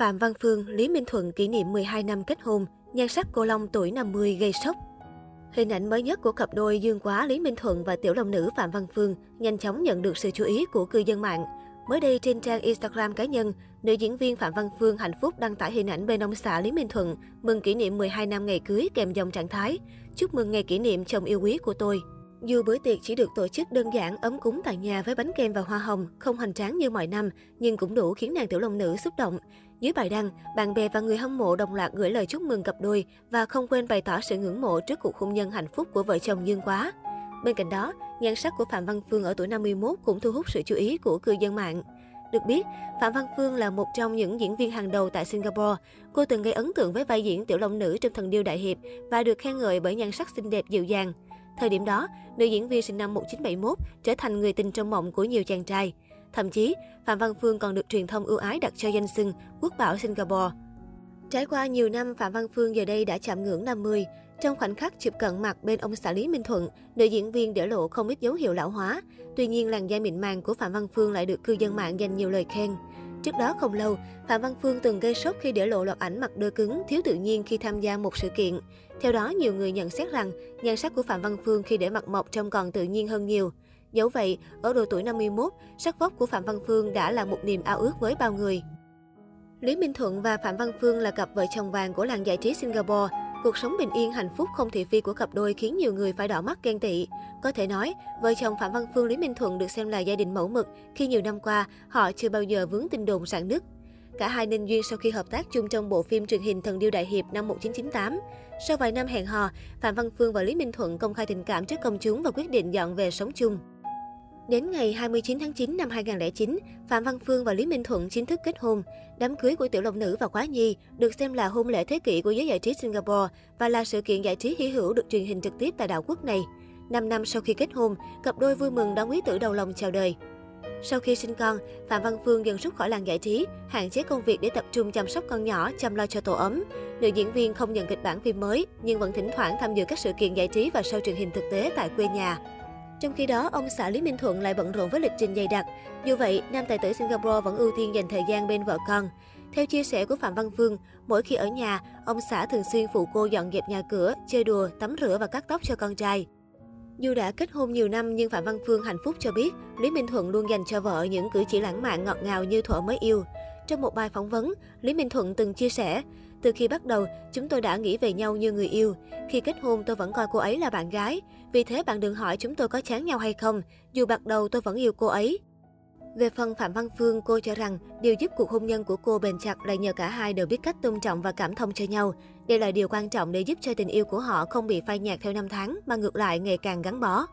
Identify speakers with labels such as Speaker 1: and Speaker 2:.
Speaker 1: Phạm Văn Phương, Lý Minh Thuận kỷ niệm 12 năm kết hôn, nhan sắc cô Long tuổi 50 gây sốc. Hình ảnh mới nhất của cặp đôi Dương Quá Lý Minh Thuận và tiểu long nữ Phạm Văn Phương nhanh chóng nhận được sự chú ý của cư dân mạng. Mới đây trên trang Instagram cá nhân, nữ diễn viên Phạm Văn Phương hạnh phúc đăng tải hình ảnh bên ông xã Lý Minh Thuận mừng kỷ niệm 12 năm ngày cưới kèm dòng trạng thái. Chúc mừng ngày kỷ niệm chồng yêu quý của tôi. Dù bữa tiệc chỉ được tổ chức đơn giản ấm cúng tại nhà với bánh kem và hoa hồng, không hoành tráng như mọi năm, nhưng cũng đủ khiến nàng tiểu long nữ xúc động. Dưới bài đăng, bạn bè và người hâm mộ đồng loạt gửi lời chúc mừng cặp đôi và không quên bày tỏ sự ngưỡng mộ trước cuộc hôn nhân hạnh phúc của vợ chồng Dương Quá. Bên cạnh đó, nhan sắc của Phạm Văn Phương ở tuổi 51 cũng thu hút sự chú ý của cư dân mạng. Được biết, Phạm Văn Phương là một trong những diễn viên hàng đầu tại Singapore. Cô từng gây ấn tượng với vai diễn tiểu long nữ trong Thần điêu đại hiệp và được khen ngợi bởi nhan sắc xinh đẹp dịu dàng. Thời điểm đó, nữ diễn viên sinh năm 1971 trở thành người tình trong mộng của nhiều chàng trai. Thậm chí, Phạm Văn Phương còn được truyền thông ưu ái đặt cho danh xưng quốc bảo Singapore. Trải qua nhiều năm, Phạm Văn Phương giờ đây đã chạm ngưỡng 50. Trong khoảnh khắc chụp cận mặt bên ông xã Lý Minh Thuận, nữ diễn viên để lộ không ít dấu hiệu lão hóa. Tuy nhiên, làn da mịn màng của Phạm Văn Phương lại được cư dân mạng dành nhiều lời khen. Trước đó không lâu, Phạm Văn Phương từng gây sốc khi để lộ loạt ảnh mặt đơ cứng, thiếu tự nhiên khi tham gia một sự kiện. Theo đó, nhiều người nhận xét rằng nhan sắc của Phạm Văn Phương khi để mặt mộc trông còn tự nhiên hơn nhiều. Dẫu vậy, ở độ tuổi 51, sắc vóc của Phạm Văn Phương đã là một niềm ao ước với bao người. Lý Minh Thuận và Phạm Văn Phương là cặp vợ chồng vàng của làng giải trí Singapore. Cuộc sống bình yên, hạnh phúc không thị phi của cặp đôi khiến nhiều người phải đỏ mắt ghen tị. Có thể nói, vợ chồng Phạm Văn Phương Lý Minh Thuận được xem là gia đình mẫu mực khi nhiều năm qua họ chưa bao giờ vướng tin đồn sạn nứt. Cả hai nên duyên sau khi hợp tác chung trong bộ phim truyền hình Thần điêu đại hiệp năm 1998. Sau vài năm hẹn hò, Phạm Văn Phương và Lý Minh Thuận công khai tình cảm trước công chúng và quyết định dọn về sống chung. Đến ngày 29 tháng 9 năm 2009, Phạm Văn Phương và Lý Minh Thuận chính thức kết hôn. Đám cưới của tiểu long nữ và quá nhi được xem là hôn lễ thế kỷ của giới giải trí Singapore và là sự kiện giải trí hy hữu được truyền hình trực tiếp tại đảo quốc này. 5 năm sau khi kết hôn, cặp đôi vui mừng đón quý tử đầu lòng chào đời. Sau khi sinh con, Phạm Văn Phương dần rút khỏi làng giải trí, hạn chế công việc để tập trung chăm sóc con nhỏ, chăm lo cho tổ ấm. Nữ diễn viên không nhận kịch bản phim mới, nhưng vẫn thỉnh thoảng tham dự các sự kiện giải trí và show truyền hình thực tế tại quê nhà. Trong khi đó, ông xã Lý Minh Thuận lại bận rộn với lịch trình dày đặc. Dù vậy, nam tài tử Singapore vẫn ưu tiên dành thời gian bên vợ con. Theo chia sẻ của Phạm Văn Phương, mỗi khi ở nhà, ông xã thường xuyên phụ cô dọn dẹp nhà cửa, chơi đùa, tắm rửa và cắt tóc cho con trai. Dù đã kết hôn nhiều năm nhưng Phạm Văn Phương hạnh phúc cho biết, Lý Minh Thuận luôn dành cho vợ những cử chỉ lãng mạn ngọt ngào như thuở mới yêu. Trong một bài phỏng vấn, Lý Minh Thuận từng chia sẻ, từ khi bắt đầu, chúng tôi đã nghĩ về nhau như người yêu. Khi kết hôn, tôi vẫn coi cô ấy là bạn gái. Vì thế bạn đừng hỏi chúng tôi có chán nhau hay không. Dù bắt đầu tôi vẫn yêu cô ấy. Về phần Phạm Văn Phương, cô cho rằng điều giúp cuộc hôn nhân của cô bền chặt là nhờ cả hai đều biết cách tôn trọng và cảm thông cho nhau. Đây là điều quan trọng để giúp cho tình yêu của họ không bị phai nhạt theo năm tháng mà ngược lại ngày càng gắn bó.